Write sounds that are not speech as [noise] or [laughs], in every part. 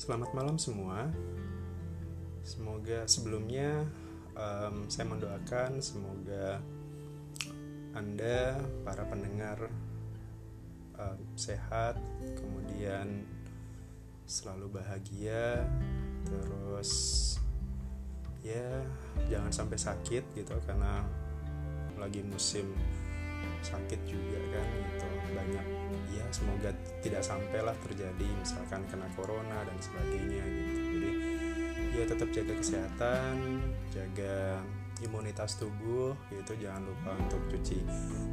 Selamat malam semua. Semoga sebelumnya um, saya mendoakan semoga Anda para pendengar um, sehat, kemudian selalu bahagia, terus ya jangan sampai sakit gitu karena lagi musim sakit juga kan gitu. Banyak ya semoga tidak sampailah terjadi misalkan kena corona dan sebagainya gitu. Jadi ya tetap jaga kesehatan jaga imunitas tubuh gitu. Jangan lupa untuk cuci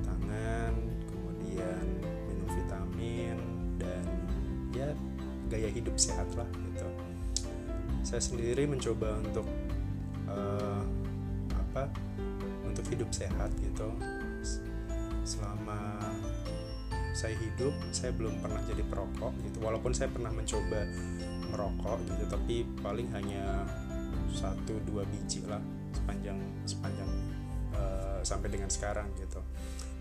tangan kemudian minum vitamin dan ya gaya hidup sehat lah gitu. Saya sendiri mencoba untuk uh, apa untuk hidup sehat gitu selama saya hidup saya belum pernah jadi perokok gitu. Walaupun saya pernah mencoba merokok gitu tapi paling hanya satu dua biji lah sepanjang sepanjang uh, sampai dengan sekarang gitu.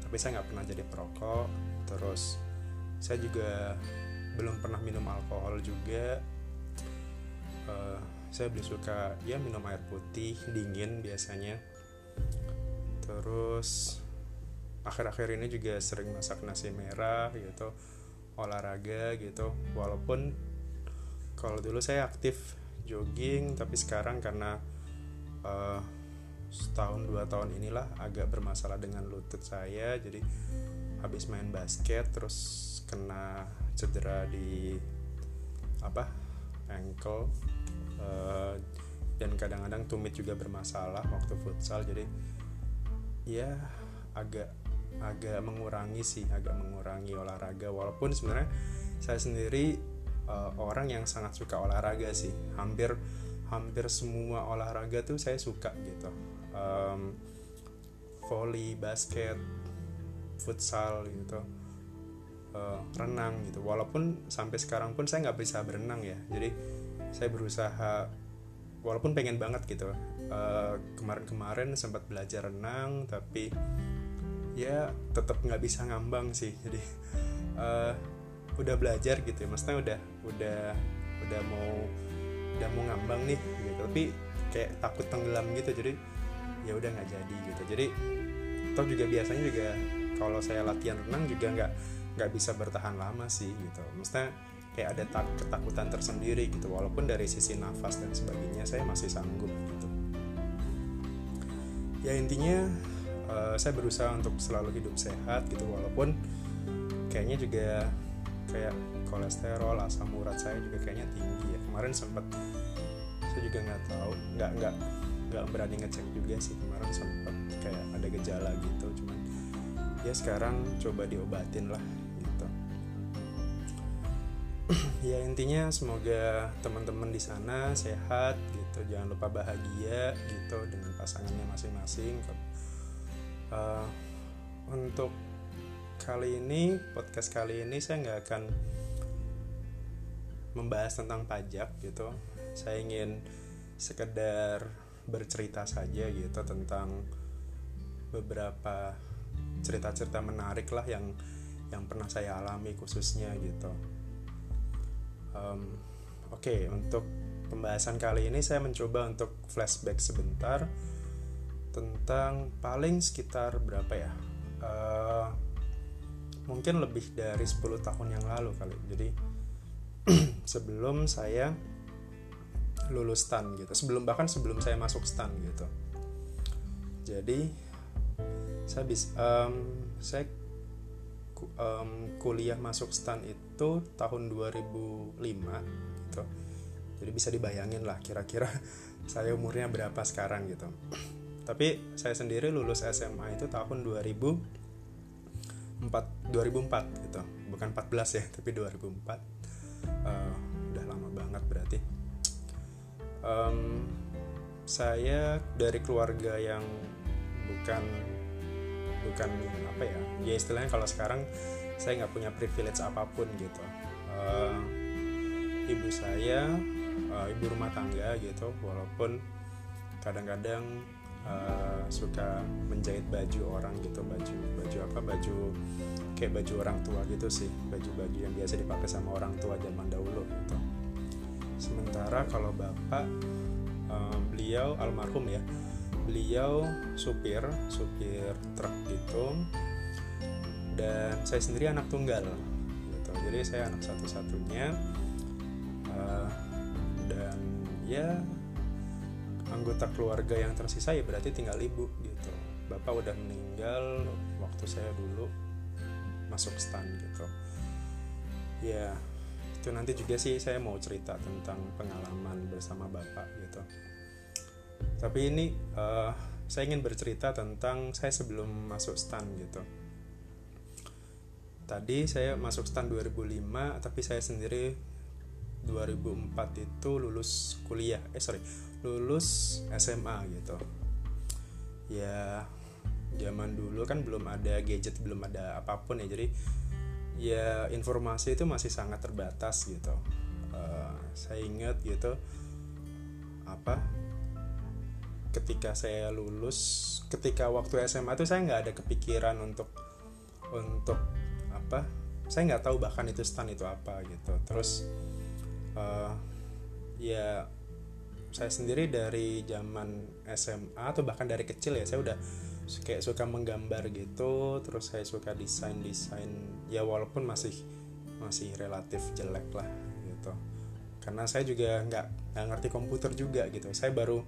Tapi saya nggak pernah jadi perokok terus saya juga belum pernah minum alkohol juga. Uh, saya lebih suka ya minum air putih dingin biasanya. Terus akhir-akhir ini juga sering masak nasi merah gitu olahraga gitu. Walaupun kalau dulu saya aktif jogging tapi sekarang karena uh, setahun dua tahun inilah agak bermasalah dengan lutut saya. Jadi habis main basket terus kena cedera di apa ankle uh, dan kadang-kadang tumit juga bermasalah waktu futsal. Jadi ya agak agak mengurangi sih agak mengurangi olahraga. Walaupun sebenarnya saya sendiri uh, orang yang sangat suka olahraga sih. Hampir hampir semua olahraga tuh saya suka gitu. Um, volley basket futsal gitu. Uh, renang gitu. Walaupun sampai sekarang pun saya nggak bisa berenang ya. Jadi saya berusaha walaupun pengen banget gitu. Uh, kemarin-kemarin sempat belajar renang tapi ya tetap nggak bisa ngambang sih. Jadi uh, udah belajar gitu ya. Maksudnya udah udah udah mau udah mau ngambang nih gitu. Tapi kayak takut tenggelam gitu. Jadi ya udah nggak jadi gitu. Jadi toh juga biasanya juga kalau saya latihan renang juga nggak nggak bisa bertahan lama sih gitu. Maksudnya kayak ada tak, ketakutan tersendiri gitu. Walaupun dari sisi nafas dan sebagainya saya masih sanggup gitu. Ya intinya uh, saya berusaha untuk selalu hidup sehat gitu walaupun kayaknya juga kayak kolesterol asam urat saya juga kayaknya tinggi ya. Kemarin sempat saya juga nggak tahu nggak nggak nggak berani ngecek juga sih. Kemarin sempat kayak ada gejala gitu cuman ya sekarang coba diobatin lah gitu. [clears throat] Ya intinya semoga teman-teman di sana sehat gitu. Jangan lupa bahagia gitu dengan pasangannya masing-masing uh, untuk kali ini podcast kali ini saya nggak akan membahas tentang pajak gitu. Saya ingin sekedar bercerita saja gitu tentang beberapa cerita-cerita menarik lah yang yang pernah saya alami khususnya gitu. Um, oke okay, untuk pembahasan kali ini saya mencoba untuk flashback sebentar tentang paling sekitar berapa ya? Uh, mungkin lebih dari 10 tahun yang lalu kali. Jadi [clears throat] sebelum saya lulus stan gitu. Sebelum bahkan sebelum saya masuk stan gitu. Jadi saya bis um, saya um, kuliah masuk stan itu tahun 2005 gitu. Jadi bisa dibayangin lah kira-kira [laughs] saya umurnya berapa sekarang gitu [clears throat] tapi saya sendiri lulus SMA itu tahun 2004 2004 gitu. Bukan 14 ya tapi 2004 uh, eh, udah lama banget berarti. Um, saya dari keluarga yang bukan bukan apa ya ya istilahnya kalau sekarang saya nggak punya privilege apa pun gitu. Uh, ibu saya uh, ibu rumah tangga gitu walaupun kadang-kadang uh, suka menjahit baju orang gitu baju baju apa baju kayak baju orang tua gitu sih baju-baju yang biasa dipakai sama orang tua zaman dahulu gitu. Sementara kalau bapak uh, beliau almarhum ya beliau supir supir truk gitu dan saya sendiri anak tunggal gitu. Jadi saya anak satu-satunya uh, dan ya anggota keluarga yang tersisa ya berarti tinggal ibu gitu. Bapak udah meninggal waktu saya dulu masuk stan gitu. Ya itu nanti juga sih saya mau cerita tentang pengalaman bersama bapak gitu. Tapi ini uh, saya ingin bercerita tentang saya sebelum masuk stan gitu. Tadi saya masuk stan 2005 tapi saya sendiri 2004 itu lulus kuliah. Eh sorry lulus SMA gitu. Ya zaman dulu kan belum ada gadget belum ada apa pun ya. Jadi ya informasi itu masih sangat terbatas gitu. Uh, saya ingat gitu apa ketika saya lulus ketika waktu SMA tuh saya nggak ada kepikiran untuk untuk apa saya nggak tahu bahkan itu stan itu apa gitu. Terus uh, ya saya sendiri dari zaman SMA atau bahkan dari kecil ya saya udah kayak suka menggambar gitu terus saya suka desain desain ya walaupun masih masih relatif jelek lah gitu. Karena saya juga nggak nggak ngerti komputer juga gitu. Saya baru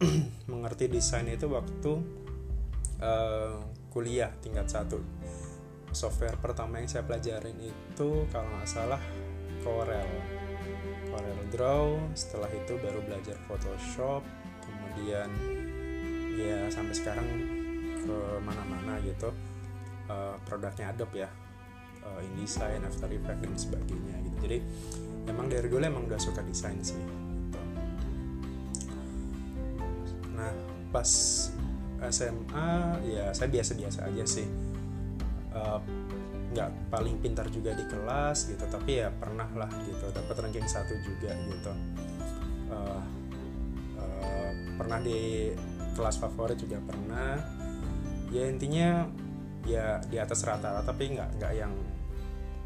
[clears throat] mengerti desain itu waktu uh, kuliah tingkat satu. Software pertama yang saya pelajarin itu kalau nggak salah Corel Draw setelah itu baru belajar Photoshop kemudian ya sampai sekarang ke mana-mana gitu. Uh, produknya Adobe ya uh, InDesign, After Effects dan sebagainya gitu. Jadi emang dari dulu emang udah suka desain sih pas SMA ya saya biasa-biasa aja sih. Uh, nggak paling pintar juga di kelas gitu tapi ya pernah lah gitu dapat ranking satu juga gitu. Uh, uh, pernah di kelas favorit juga pernah. Ya intinya ya di atas rata-rata tapi nggak nggak yang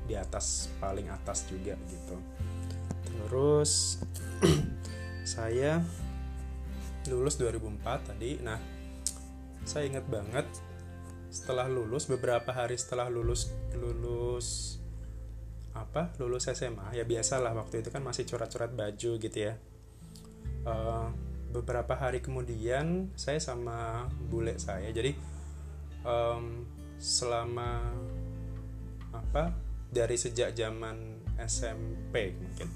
di atas paling atas juga gitu. Terus [clears throat] saya lulus 2004 tadi. Nah saya ingat banget setelah lulus beberapa hari setelah lulus lulus apa? Lulus SMA ya biasalah waktu itu kan masih coret-coret baju gitu ya. Uh, beberapa hari kemudian saya sama bule saya jadi um, selama apa? Dari sejak zaman SMP mungkin.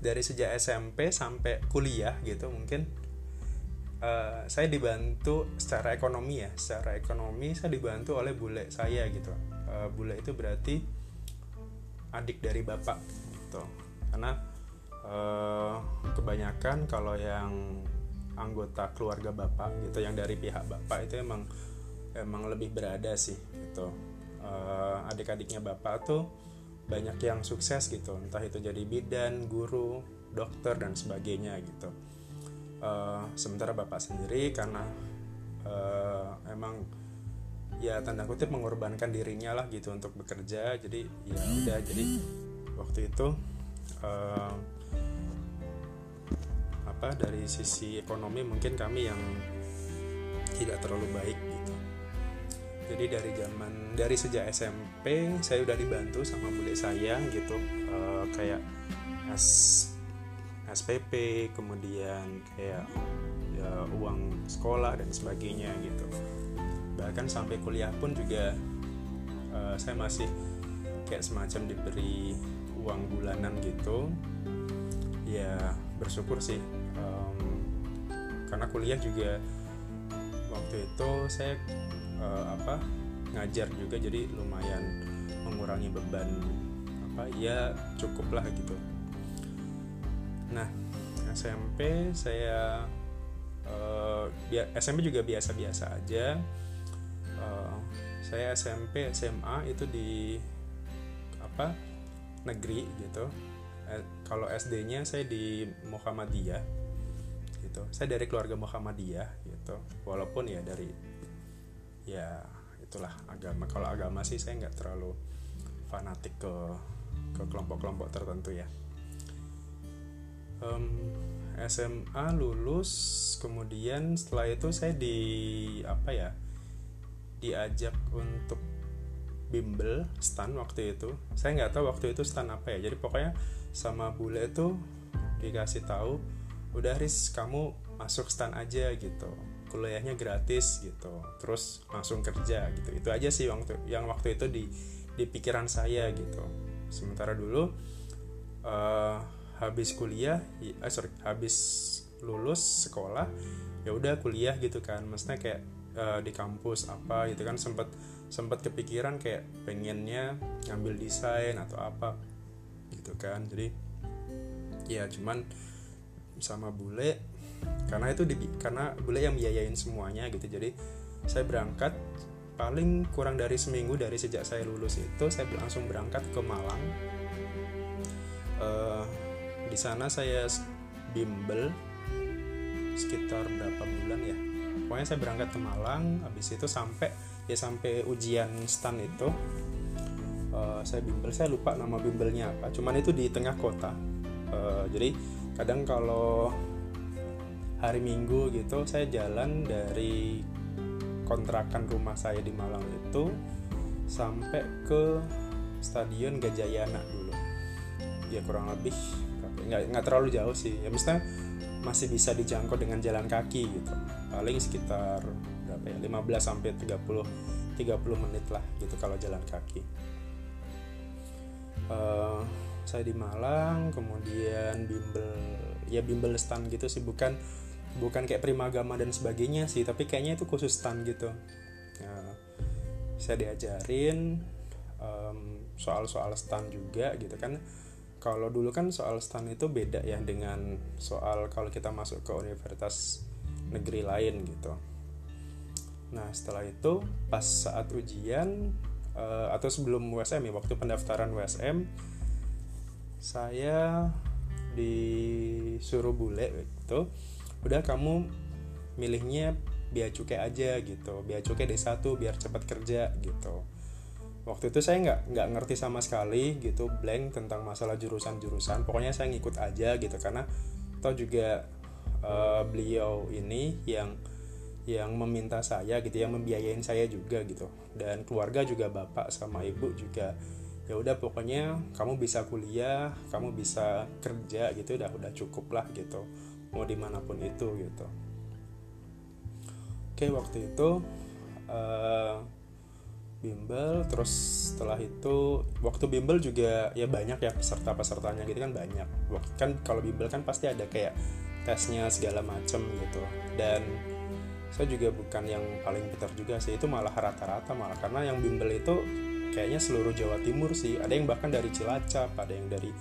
Dari sejak SMP sampai kuliah gitu mungkin uh, saya dibantu secara ekonomi ya. Secara ekonomi saya dibantu oleh bule saya gitu. Uh, bule itu berarti adik dari bapak gitu. Karena uh, kebanyakan kalau yang anggota keluarga bapak gitu yang dari pihak bapak itu emang emang lebih berada sih gitu. Uh, adik-adiknya bapak tuh banyak yang sukses gitu. Entah itu jadi bidan guru dokter dan sebagainya gitu uh, sementara bapak sendiri karena uh, emang ya tanda kutip mengorbankan dirinya lah gitu untuk bekerja. Jadi ya udah jadi waktu itu uh, apa dari sisi ekonomi mungkin kami yang tidak terlalu baik gitu. Jadi dari zaman dari sejak SMP saya udah dibantu sama bule saya gitu uh, kayak as SPP kemudian kayak ya, uang sekolah dan sebagainya gitu. Bahkan sampai kuliah pun juga uh, saya masih kayak semacam diberi uang bulanan gitu. Ya bersyukur sih um, karena kuliah juga waktu itu saya uh, apa ngajar juga jadi lumayan mengurangi beban apa ya cukup lah gitu Nah, SMP saya uh, SMP juga biasa-biasa aja. Uh, saya SMP, SMA itu di apa negeri gitu. Eh, kalau SD-nya saya di Muhammadiyah gitu. Saya dari keluarga Muhammadiyah gitu. Walaupun ya dari ya itulah agama. Kalau agama sih saya nggak terlalu fanatik ke ke kelompok-kelompok tertentu ya um, SMA lulus kemudian setelah itu saya di apa ya diajak untuk bimbel stan waktu itu. Saya nggak tahu waktu itu stan apa ya. Jadi pokoknya sama bule itu dikasih tahu udah Riz kamu masuk stan aja gitu. Kuliahnya gratis gitu. Terus langsung kerja gitu. Itu aja sih waktu yang waktu itu di di pikiran saya gitu. Sementara dulu uh, habis kuliah eh, sorry habis lulus sekolah ya udah kuliah gitu kan. Maksudnya kayak uh, di kampus apa gitu kan sempat sempat kepikiran kayak pengennya ngambil desain atau apa gitu kan. Jadi ya cuman sama bule karena itu di, karena bule yang biayain semuanya gitu. Jadi saya berangkat paling kurang dari seminggu dari sejak saya lulus itu saya langsung berangkat ke Malang. Uh, di sana saya bimbel sekitar berapa bulan ya. Pokoknya saya berangkat ke Malang habis itu sampai ya sampai ujian stan itu uh, saya bimbel. Saya lupa nama bimbelnya apa cuman itu di tengah kota. Uh, jadi kadang kalau hari minggu gitu saya jalan dari kontrakan rumah saya di Malang itu sampai ke stadion Gajayana dulu. Ya kurang lebih nggak nggak terlalu jauh sih. Ya maksudnya masih bisa dijangkau dengan jalan kaki gitu. Paling sekitar berapa ya? 15 sampai 30 30 menit lah gitu kalau jalan kaki. Uh, saya di Malang kemudian bimbel ya bimbel stand gitu sih. Bukan bukan kayak primagama dan sebagainya sih tapi kayaknya itu khusus stand gitu. Uh, saya diajarin um, soal-soal stand juga gitu kan kalau dulu kan soal stand itu beda ya dengan soal kalau kita masuk ke universitas negeri lain gitu. Nah setelah itu pas saat ujian uh, atau sebelum USM ya waktu pendaftaran USM saya disuruh bule gitu udah kamu milihnya biaya cukai aja gitu biaya cukai D1 biar cepat kerja gitu waktu itu saya nggak nggak ngerti sama sekali gitu blank tentang masalah jurusan-jurusan. Pokoknya saya ngikut aja gitu karena tau juga uh, beliau ini yang yang meminta saya gitu yang membiayain saya juga gitu. Dan keluarga juga bapak sama ibu juga ya udah pokoknya kamu bisa kuliah kamu bisa kerja gitu udah udah cukup lah gitu mau di mana pun itu gitu. Oke waktu itu uh, bimbel terus setelah itu waktu bimbel juga ya banyak ya peserta pesertanya gitu kan banyak. Kan kalau bimbel kan pasti ada kayak tesnya segala macem gitu. Dan saya juga bukan yang paling pintar juga sih itu malah rata-rata malah. Karena yang bimbel itu kayaknya seluruh Jawa Timur sih. Ada yang bahkan dari Cilacap ada yang dari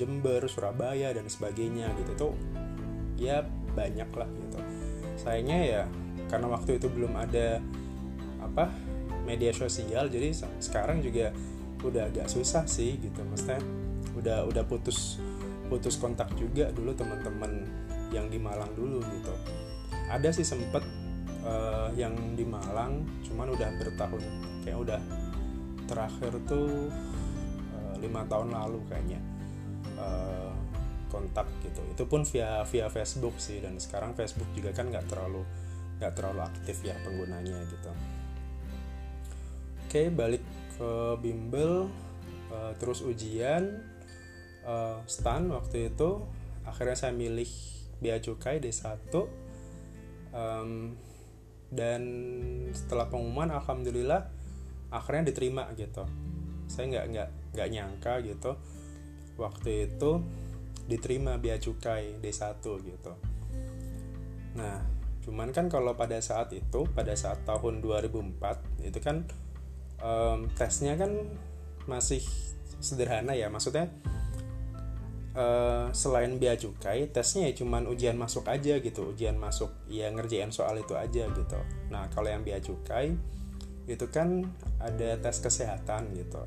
Jember Surabaya dan sebagainya gitu. Tuh ya banyak lah gitu. Sayangnya ya karena waktu itu belum ada apa media sosial jadi sekarang juga udah agak susah sih gitu. Maksudnya udah udah putus putus kontak juga dulu teman-teman yang di Malang dulu gitu. Ada sih sempet uh, yang di Malang cuman udah bertahun kayak udah terakhir tuh eh, lima uh, tahun lalu kayaknya uh, kontak gitu. Itu pun via via Facebook sih dan sekarang Facebook juga kan nggak terlalu nggak terlalu aktif ya penggunanya gitu oke balik ke bimbel uh, terus ujian uh, stan waktu itu. Akhirnya saya milih bea cukai D1 um, dan setelah pengumuman alhamdulillah akhirnya diterima gitu. Saya nggak nggak nggak nyangka gitu waktu itu diterima bea cukai D1 gitu. Nah cuman kan kalau pada saat itu pada saat tahun 2004 itu kan um, tesnya kan masih sederhana ya. Maksudnya uh, selain bea cukai tesnya ya cuman ujian masuk aja gitu. Ujian masuk ya ngerjain soal itu aja gitu. Nah kalau yang bea cukai itu kan ada tes kesehatan gitu.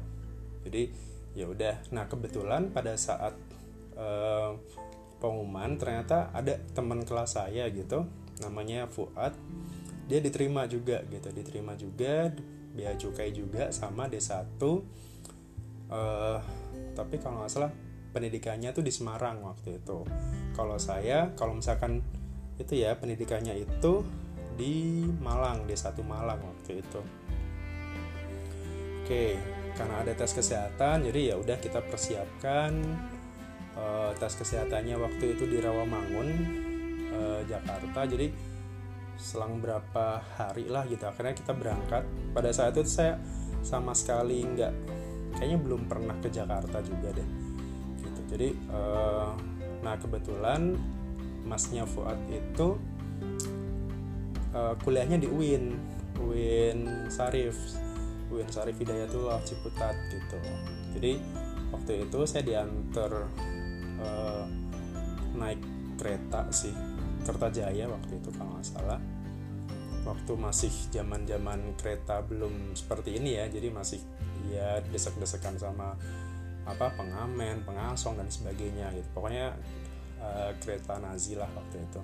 Jadi ya udah. Nah kebetulan pada saat uh, pengumuman ternyata ada teman kelas saya gitu namanya Fuad. Dia diterima juga gitu diterima juga bea cukai juga sama D1 uh, tapi kalau nggak salah pendidikannya tuh di Semarang waktu itu. Kalau saya kalau misalkan itu ya pendidikannya itu di Malang di satu Malang waktu itu. Oke karena ada tes kesehatan jadi ya udah kita persiapkan uh, tes kesehatannya waktu itu di Rawamangun uh, Jakarta. Jadi selang berapa hari lah gitu. Akhirnya kita berangkat. Pada saat itu saya sama sekali nggak kayaknya belum pernah ke Jakarta juga deh. Gitu. Jadi uh, nah kebetulan masnya Fuad itu uh, kuliahnya di UIN. UIN Sarif. UIN Sarif Hidayatullah Ciputat gitu. Jadi waktu itu saya diantar uh, naik kereta sih. Kertajaya waktu itu kalau nggak salah waktu masih zaman zaman kereta belum seperti ini ya. Jadi masih ya desek-desekan sama apa pengamen pengasong dan sebagainya gitu. Pokoknya uh, kereta Nazi lah waktu itu.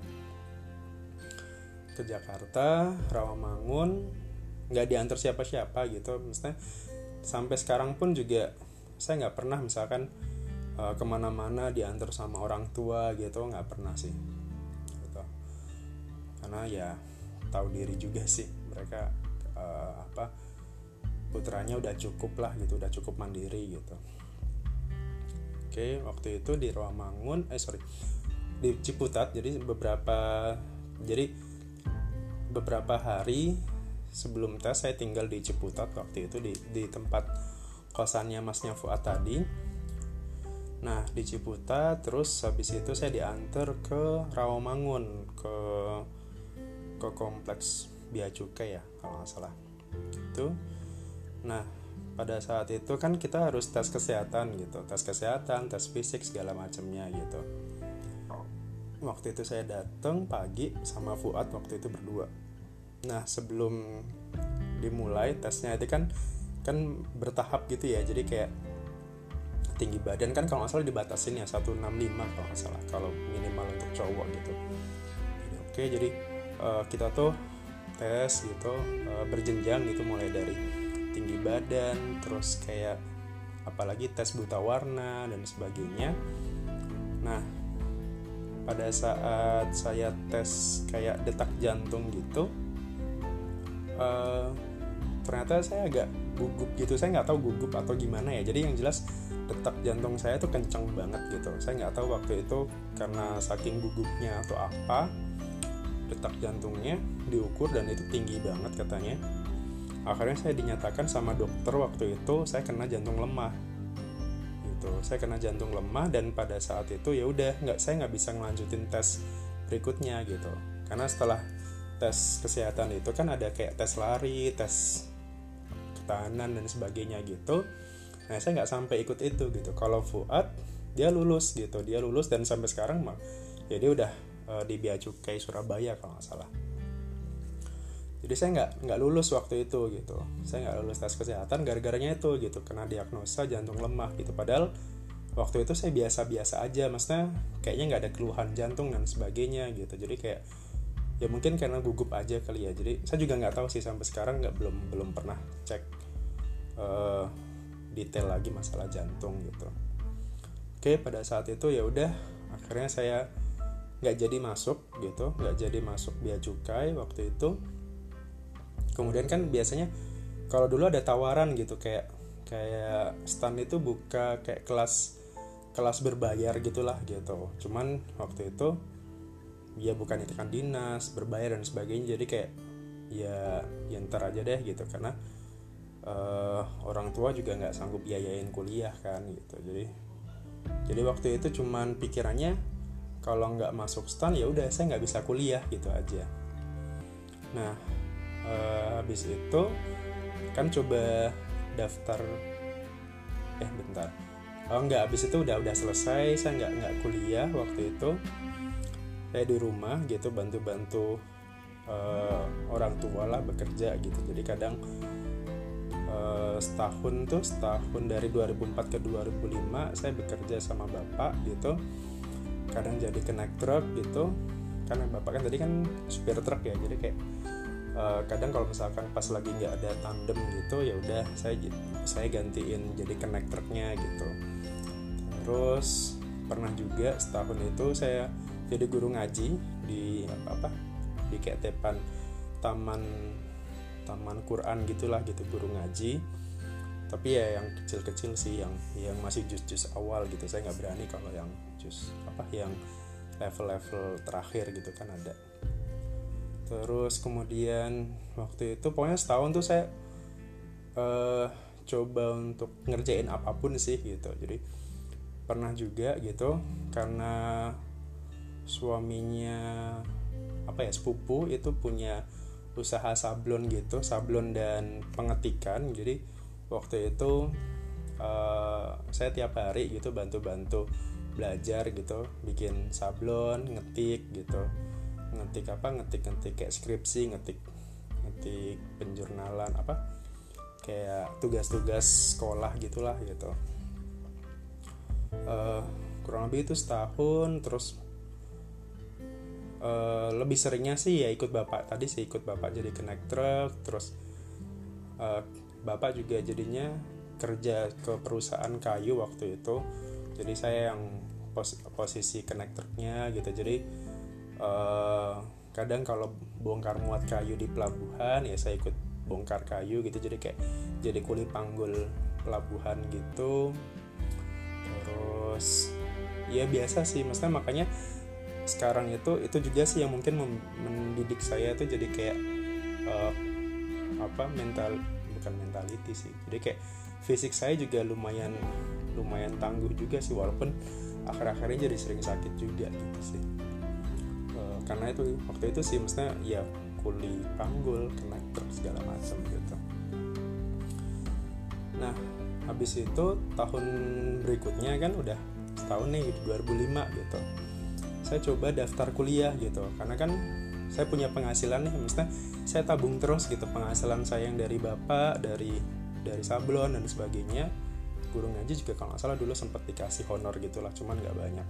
Ke Jakarta Rawamangun nggak diantar siapa-siapa gitu. Maksudnya sampai sekarang pun juga saya nggak pernah misalkan uh, ke mana-mana diantar sama orang tua gitu. Nggak pernah sih. Gitu. karena ya tahu diri juga sih. Mereka uh, apa putranya udah cukup lah gitu udah cukup mandiri gitu. Oke waktu itu di Rawamangun eh sorry di Ciputat jadi beberapa jadi beberapa hari sebelum tes saya tinggal di Ciputat waktu itu di, di tempat kosannya masnya Fuad tadi nah di Ciputat terus habis itu saya diantar ke Rawamangun ke ke kompleks Bia Cukai ya kalau nggak salah. Itu. Nah pada saat itu kan kita harus tes kesehatan gitu. Tes kesehatan tes fisik segala macamnya gitu. Waktu itu saya datang pagi sama Fuad waktu itu berdua. Nah sebelum dimulai tesnya itu kan kan bertahap gitu ya. Jadi kayak tinggi badan kan kalau nggak salah dibatasin ya 165 kalau nggak salah. Kalau minimal untuk cowok gitu. Oke jadi uh, kita tuh tes gitu uh, berjenjang gitu mulai dari tinggi badan terus kayak apalagi tes buta warna dan sebagainya. Nah pada saat saya tes kayak detak jantung gitu uh, ternyata saya agak gugup gitu. Saya nggak tahu gugup atau gimana ya. Jadi yang jelas detak jantung saya tuh kencang banget gitu. Saya nggak tahu waktu itu karena saking gugupnya atau apa detak jantungnya diukur dan itu tinggi banget katanya. Akhirnya saya dinyatakan sama dokter waktu itu saya kena jantung lemah. Gitu. Saya kena jantung lemah dan pada saat itu ya udah nggak saya nggak bisa ngelanjutin tes berikutnya gitu. Karena setelah tes kesehatan itu kan ada kayak tes lari tes ketahanan dan sebagainya gitu. Nah saya nggak sampai ikut itu gitu. Kalau Fuad dia lulus gitu. Dia lulus dan sampai sekarang mah ya dia udah uh, di Bea Cukai Surabaya kalau nggak salah. Jadi saya nggak nggak lulus waktu itu gitu. Saya nggak lulus tes kesehatan gara-garanya itu gitu. Kena diagnosa jantung lemah gitu. Padahal waktu itu saya biasa-biasa aja. Maksudnya kayaknya nggak ada keluhan jantung dan sebagainya gitu. Jadi kayak ya mungkin karena gugup aja kali ya. Jadi saya juga nggak tahu sih sampai sekarang nggak belum belum pernah cek uh, detail lagi masalah jantung gitu. Oke pada saat itu ya udah akhirnya saya nggak jadi masuk gitu nggak jadi masuk bea cukai waktu itu. Kemudian kan biasanya kalau dulu ada tawaran gitu kayak kayak stand itu buka kayak kelas kelas berbayar gitulah gitu. Cuman waktu itu ya bukan itu kan dinas berbayar dan sebagainya. Jadi kayak ya ya ntar aja deh gitu. Karena uh, orang tua juga nggak sanggup biayain kuliah kan gitu. Jadi jadi waktu itu cuman pikirannya kalau nggak masuk stan ya udah saya nggak bisa kuliah gitu aja. Nah uh, habis itu kan coba daftar eh bentar. Oh nggak habis itu udah udah selesai saya nggak nggak kuliah waktu itu. Saya di rumah gitu bantu-bantu uh, orang tua lah bekerja gitu. Jadi kadang uh, setahun tuh setahun dari 2004 ke 2005 saya bekerja sama bapak gitu kadang jadi kenaik truk gitu. Karena bapak kan tadi kan supir truk ya jadi kayak uh, kadang kalau misalkan pas lagi nggak ada tandem gitu ya udah saya saya gantiin jadi kenaik truknya gitu. Terus pernah juga setahun itu saya jadi guru ngaji di apa apa di kayak depan taman taman Quran gitulah gitu guru ngaji. Tapi ya yang kecil-kecil sih yang yang masih jus-jus awal gitu saya nggak berani kalau yang jus apa yang level-level terakhir gitu kan ada. Terus kemudian waktu itu pokoknya setahun tuh saya uh, coba untuk ngerjain apa pun sih gitu. Jadi pernah juga gitu karena suaminya apa ya sepupu itu punya usaha sablon gitu sablon dan pengetikan. Jadi waktu itu uh, saya tiap hari gitu bantu-bantu belajar gitu bikin sablon ngetik gitu. Ngetik apa? Ngetik ngetik kayak skripsi ngetik ngetik penjurnalan apa? Kayak tugas-tugas sekolah gitulah gitu. Uh, kurang lebih itu setahun terus uh, lebih seringnya sih ya ikut bapak. Tadi sih ikut bapak jadi connect truk terus uh, bapak juga jadinya kerja ke perusahaan kayu waktu itu. Jadi saya yang pos posisi connectornya gitu. Jadi uh, kadang kalau bongkar muat kayu di pelabuhan ya saya ikut bongkar kayu gitu. Jadi kayak jadi kuli panggul pelabuhan gitu. Terus ya biasa sih. Maksudnya makanya sekarang itu itu juga sih yang mungkin mendidik saya itu jadi kayak uh, apa mental bukan mentality sih. Jadi kayak fisik saya juga lumayan lumayan tangguh juga sih. Walaupun akhir-akhirnya jadi sering sakit juga gitu sih. Uh, karena itu waktu itu sih maksudnya ya kuli panggul kena terus segala macam gitu. Nah habis itu tahun berikutnya kan udah setahun nih 2005 gitu. Saya coba daftar kuliah gitu karena kan saya punya penghasilan nih maksudnya saya tabung terus gitu penghasilan saya yang dari bapak dari dari sablon dan sebagainya guru ngaji juga kalau nggak salah dulu sempat dikasih honor gitulah cuman nggak banyak.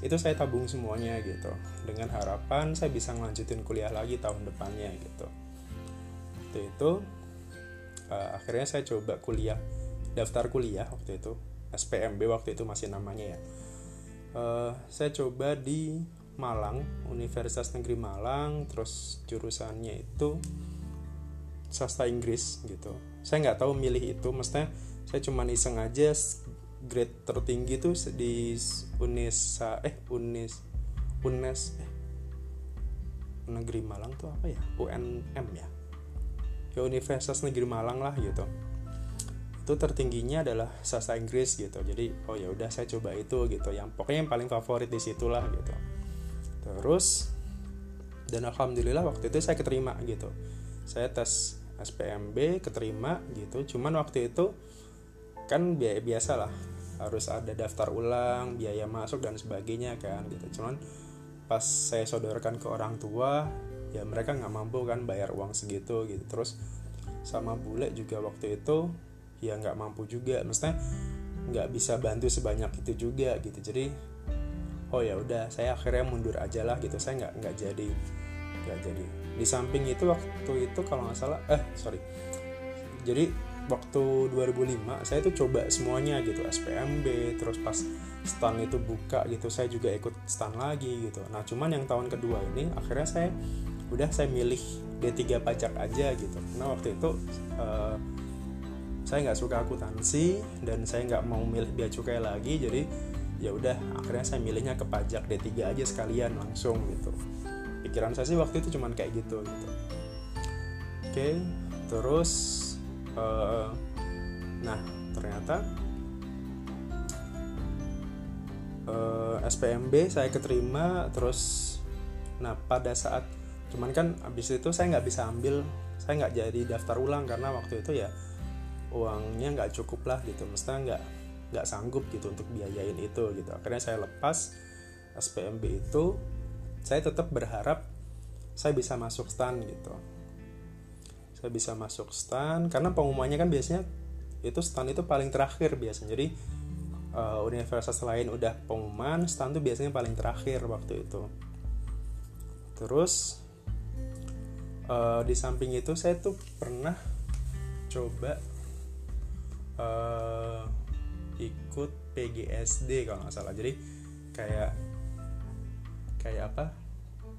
Itu saya tabung semuanya gitu. Dengan harapan saya bisa ngelanjutin kuliah lagi tahun depannya gitu. Waktu itu uh, akhirnya saya coba kuliah daftar kuliah waktu itu SPMB waktu itu masih namanya ya. Uh, saya coba di Malang, Universitas Negeri Malang, terus jurusannya itu sastra Inggris gitu. Saya nggak tahu milih itu, mestinya saya cuma iseng aja grade tertinggi tuh di Unesa eh Unis Unes eh Negeri Malang tuh apa ya? UNM ya? Ya Universitas Negeri Malang lah gitu. Itu tertingginya adalah sastra Inggris gitu. Jadi oh ya udah saya coba itu gitu. Yang pokoknya yang paling favorit di situlah gitu. Terus dan alhamdulillah waktu itu saya keterima gitu. Saya tes SPMB keterima gitu. Cuman waktu itu kan biaya biasa lah harus ada daftar ulang biaya masuk dan sebagainya kan gitu. Cuman pas saya sodorkan ke orang tua ya mereka nggak mampu kan bayar uang segitu gitu. Terus sama bule juga waktu itu ya nggak mampu juga. Maksudnya nggak bisa bantu sebanyak itu juga gitu. Jadi oh ya udah saya akhirnya mundur aja lah gitu. Saya nggak nggak jadi nggak jadi. Di samping itu waktu itu kalau nggak salah eh sorry. Jadi waktu 2005 saya tuh coba semuanya gitu SPMB terus pas stand itu buka gitu saya juga ikut stand lagi gitu. Nah cuman yang tahun kedua ini akhirnya saya udah saya milih D3 pajak aja gitu. Nah waktu itu uh, saya nggak suka akuntansi dan saya nggak mau milih bea cukai lagi jadi ya udah akhirnya saya milihnya ke pajak D3 aja sekalian langsung gitu. Pikiran saya sih waktu itu cuman kayak gitu gitu. Oke okay, terus uh, nah ternyata uh, eh, SPMB saya keterima terus nah pada saat cuman kan abis itu saya nggak bisa ambil saya nggak jadi daftar ulang karena waktu itu ya uangnya nggak cukup lah gitu mestinya nggak nggak sanggup gitu untuk biayain itu gitu. Akhirnya saya lepas SPMB itu saya tetap berharap saya bisa masuk stan gitu saya bisa masuk stan karena pengumumannya kan biasanya itu stan itu paling terakhir biasanya. Jadi uh, universitas lain udah pengumuman stan itu biasanya paling terakhir waktu itu. Terus uh, di samping itu saya tuh pernah coba uh, ikut PGSD kalau nggak salah. Jadi kayak kayak apa?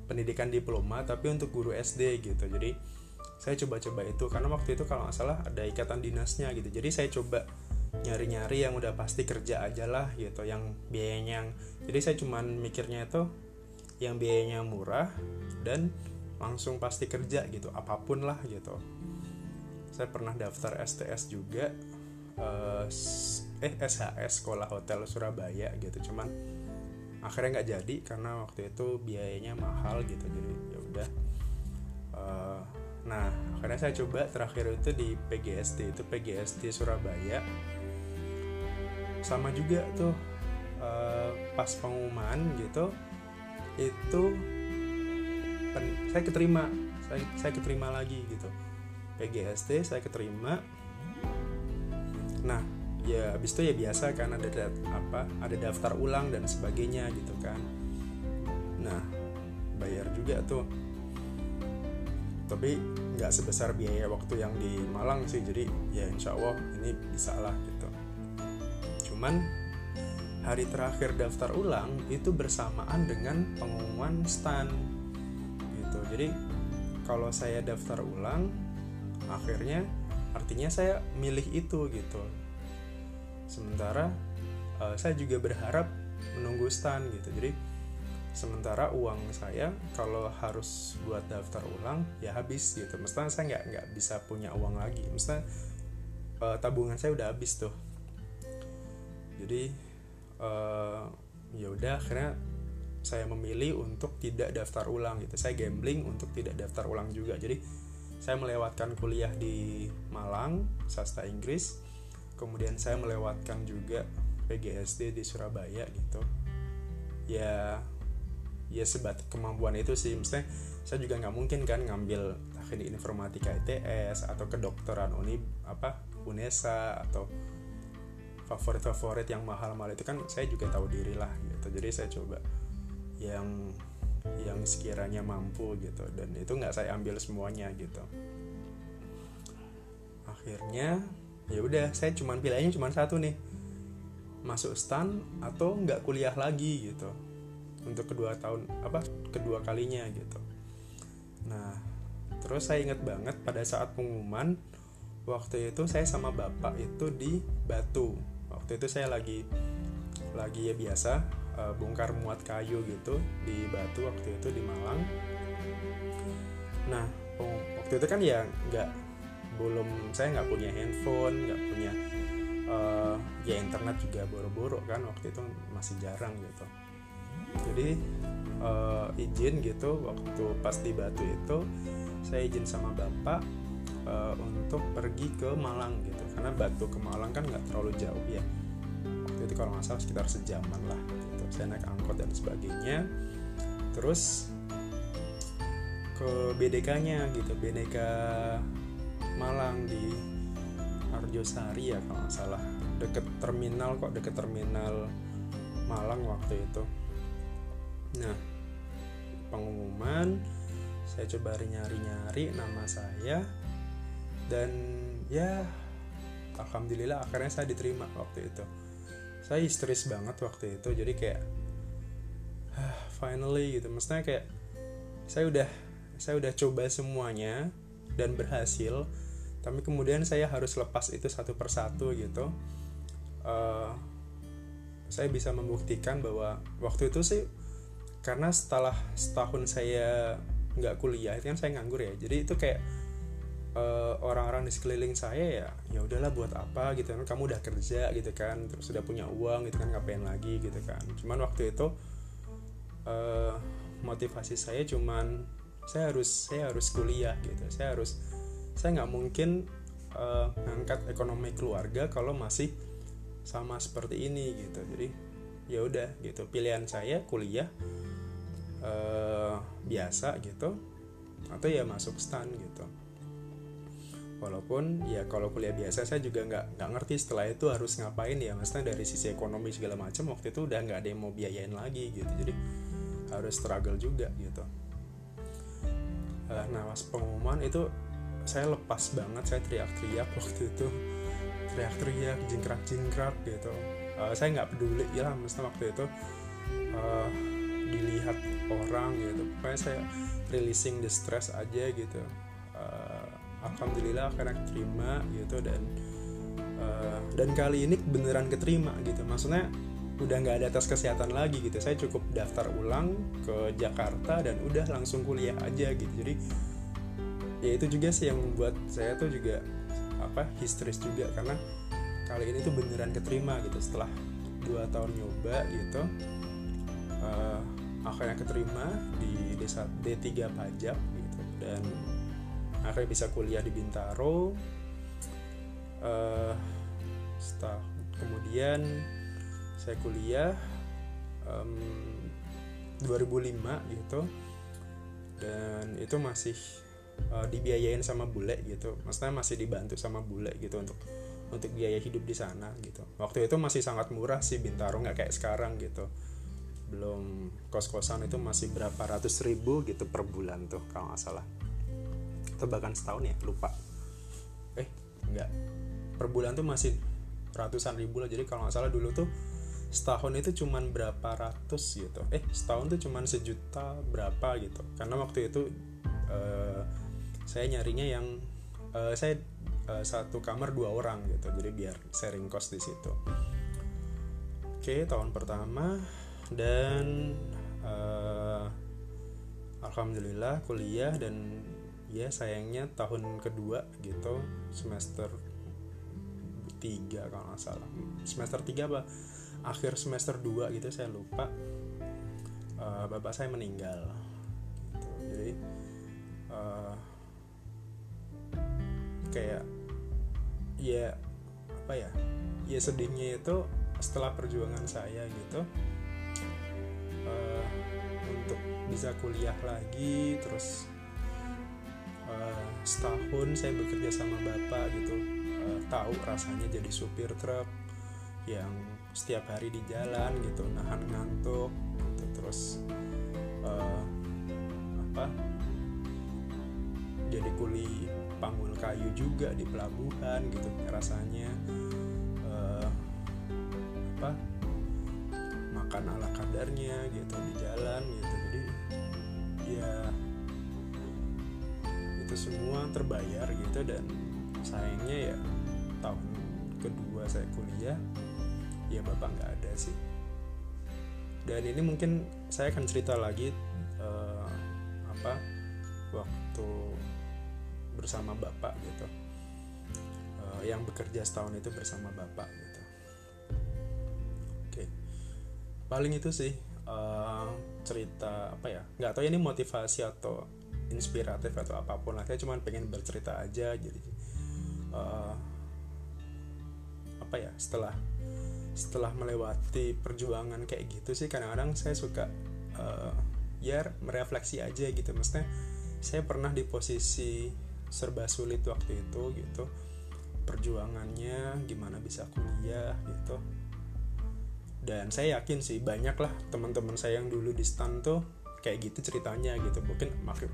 Pendidikan diploma tapi untuk guru SD gitu. Jadi saya coba-coba itu karena waktu itu kalau nggak salah ada ikatan dinasnya gitu. Jadi saya coba nyari-nyari yang udah pasti kerja aja lah gitu yang biayanya yang jadi saya cuman mikirnya itu yang biayanya murah dan langsung pasti kerja gitu apa pun lah gitu. Saya pernah daftar STS juga eh SHS sekolah hotel Surabaya gitu cuman akhirnya nggak jadi karena waktu itu biayanya mahal gitu jadi ya udah uh, nah akhirnya saya coba terakhir itu di PGSD itu PGSD Surabaya. Sama juga tuh uh, pas pengumuman gitu itu pen, saya keterima saya saya keterima lagi gitu. PGSD saya keterima. Nah ya habis itu ya biasa kan ada apa ada daftar ulang dan sebagainya gitu kan. Nah bayar juga tuh tapi nggak sebesar biaya waktu yang di Malang sih jadi ya insya Allah ini bisa lah gitu. Cuman hari terakhir daftar ulang itu bersamaan dengan pengumuman stand gitu. Jadi kalau saya daftar ulang akhirnya artinya saya milih itu gitu. Sementara uh, saya juga berharap menunggu stand gitu. Jadi sementara uang saya kalau harus buat daftar ulang ya habis gitu. Mestinya saya nggak nggak bisa punya uang lagi. Mestinya uh, tabungan saya udah habis tuh. Jadi uh, ya udah akhirnya saya memilih untuk tidak daftar ulang gitu. Saya gambling untuk tidak daftar ulang juga. Jadi saya melewatkan kuliah di Malang sastra Inggris. Kemudian saya melewatkan juga PGSD di Surabaya gitu. Ya ya sebat kemampuan itu sih. Maksudnya saya juga nggak mungkin kan ngambil teknik informatika ITS atau kedokteran uni apa UNESA atau favorit-favorit yang mahal-mahal itu kan saya juga tahu diri lah gitu. Jadi saya coba yang yang sekiranya mampu gitu dan itu nggak saya ambil semuanya gitu. Akhirnya ya udah saya cuman pilihannya cuma satu nih masuk stan atau nggak kuliah lagi gitu untuk kedua tahun apa kedua kalinya gitu. Nah terus saya ingat banget pada saat pengumuman waktu itu saya sama bapak itu di Batu. Waktu itu saya lagi lagi ya biasa uh, bongkar muat kayu gitu di Batu waktu itu di Malang. Nah waktu itu kan ya nggak belum saya nggak punya handphone nggak punya uh, ya internet juga boro-boro kan waktu itu masih jarang gitu jadi uh, izin gitu waktu pas di Batu itu saya izin sama bapak uh, untuk pergi ke Malang gitu. Karena Batu ke Malang kan nggak terlalu jauh ya. Waktu itu kalau nggak salah sekitar sejaman lah gitu. Saya naik angkot dan sebagainya. Terus ke BDK-nya gitu BDK Malang di Arjosari ya kalau nggak salah. Deket terminal kok deket terminal Malang waktu itu nah pengumuman saya coba nyari-nyari nama saya dan ya alhamdulillah akhirnya saya diterima waktu itu. Saya histeris banget waktu itu jadi kayak ah, finally gitu. Maksudnya kayak saya udah saya udah coba semuanya dan berhasil tapi kemudian saya harus lepas itu satu persatu gitu. Uh, saya bisa membuktikan bahwa waktu itu sih karena setelah setahun saya nggak kuliah itu kan saya nganggur ya. Jadi itu kayak uh, orang-orang di sekeliling saya ya ya udahlah buat apa? Gitu kan. Kamu udah kerja gitu kan. Terus sudah punya uang gitu kan. Ngapain lagi? Gitu kan. Cuman waktu itu uh, motivasi saya cuman saya harus saya harus kuliah gitu. Saya harus saya nggak mungkin uh, ngangkat ekonomi keluarga kalau masih sama seperti ini gitu. Jadi ya udah gitu. Pilihan saya kuliah uh, biasa gitu atau ya masuk stan gitu. Walaupun ya kalau kuliah biasa saya juga nggak nggak ngerti setelah itu harus ngapain ya maksudnya dari sisi ekonomi segala macam waktu itu udah nggak ada yang mau biayain lagi gitu. Jadi harus struggle juga gitu. Uh, nah pas pengumuman itu saya lepas banget saya teriak-teriak waktu itu. Teriak-teriak jingkrak-jingkrak gitu. Uh, saya nggak peduli ya mesti waktu itu uh, dilihat orang gitu. Pokoknya saya releasing the stress aja gitu. Uh, alhamdulillah karena keterima gitu dan uh, dan kali ini beneran keterima gitu. Maksudnya udah nggak ada tes kesehatan lagi gitu. Saya cukup daftar ulang ke Jakarta dan udah langsung kuliah aja gitu. Jadi ya itu juga sih yang membuat saya tuh juga apa histeris juga. Karena kali ini tuh beneran keterima gitu setelah dua tahun nyoba gitu akhirnya keterima di desa D3 pajak gitu. Dan akhirnya bisa kuliah di Bintaro. Uh, setelah kemudian saya kuliah um, 2005 gitu. Dan itu masih uh, dibiayain sama bule gitu. Maksudnya masih dibantu sama bule gitu untuk untuk biaya hidup di sana gitu. Waktu itu masih sangat murah sih Bintaro nggak kayak sekarang gitu belum kos-kosan itu masih berapa ratus ribu gitu per bulan tuh kalau nggak salah. Atau bahkan setahun ya lupa. Eh nggak. Per bulan tuh masih ratusan ribu lah. Jadi kalau nggak salah dulu tuh setahun itu cuman berapa ratus gitu. Eh setahun tuh cuman sejuta berapa gitu. Karena waktu itu uh, saya nyarinya yang uh, saya uh, satu kamar dua orang gitu. Jadi biar sharing cost di situ. Oke tahun pertama dan uh, alhamdulillah kuliah dan ya sayangnya tahun kedua gitu semester tiga kalau nggak salah. Semester tiga apa? Akhir semester 2 gitu saya lupa. Uh, bapak saya meninggal. Gitu. jadi uh, kayak ya apa ya? Ya sedihnya itu setelah perjuangan saya gitu uh, untuk bisa kuliah lagi terus uh, setahun saya bekerja sama bapak gitu. Uh, tahu rasanya jadi supir truk yang setiap hari di jalan gitu nahan ngantuk gitu terus uh, apa jadi kuli panggul kayu juga di pelabuhan gitu rasanya makan ala kadarnya gitu di jalan gitu. Jadi ya itu semua terbayar gitu dan sayangnya ya tahun kedua saya kuliah ya bapak nggak ada sih. Dan ini mungkin saya akan cerita lagi uh, apa waktu bersama bapak gitu. Uh, yang bekerja setahun itu bersama bapak gitu paling itu sih uh, cerita apa ya nggak tahu ya ini motivasi atau inspiratif atau apa pun lah. Saya cuma pengen bercerita aja jadi uh, apa ya setelah setelah melewati perjuangan kayak gitu sih kadang-kadang saya suka uh, ya merefleksi aja gitu. Maksudnya saya pernah di posisi serba sulit waktu itu gitu. Perjuangannya gimana bisa kuliah gitu dan saya yakin sih banyak lah teman-teman saya yang dulu di stan tuh kayak gitu ceritanya gitu. Mungkin maksud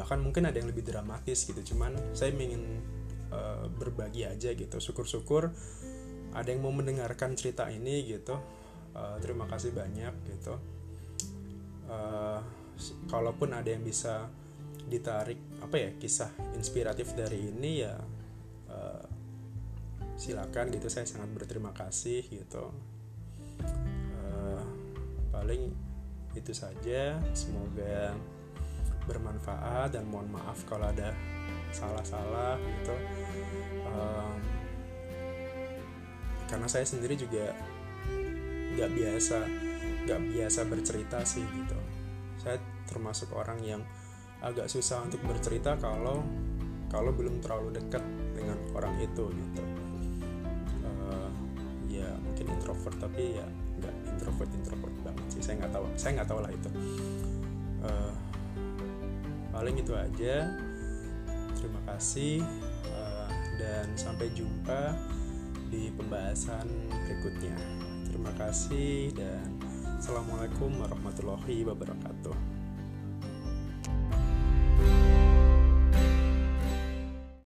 bahkan mungkin ada yang lebih dramatis gitu. Cuman saya ingin uh, berbagi aja gitu. Syukur-syukur ada yang mau mendengarkan cerita ini gitu. Uh, terima kasih banyak gitu. Uh, kalaupun ada yang bisa ditarik apa ya kisah inspiratif dari ini ya uh, silakan gitu. Saya sangat berterima kasih gitu paling itu saja. Semoga bermanfaat dan mohon maaf kalau ada salah-salah gitu. Um, karena saya sendiri juga nggak biasa nggak biasa bercerita sih gitu. Saya termasuk orang yang agak susah untuk bercerita kalau kalau belum terlalu dekat dengan orang itu gitu. Uh, ya mungkin introvert tapi ya introvert introvert banget sih saya nggak tahu saya nggak tahu lah itu uh, paling itu aja terima kasih uh, dan sampai jumpa di pembahasan berikutnya. Terima kasih dan Assalamualaikum warahmatullahi wabarakatuh.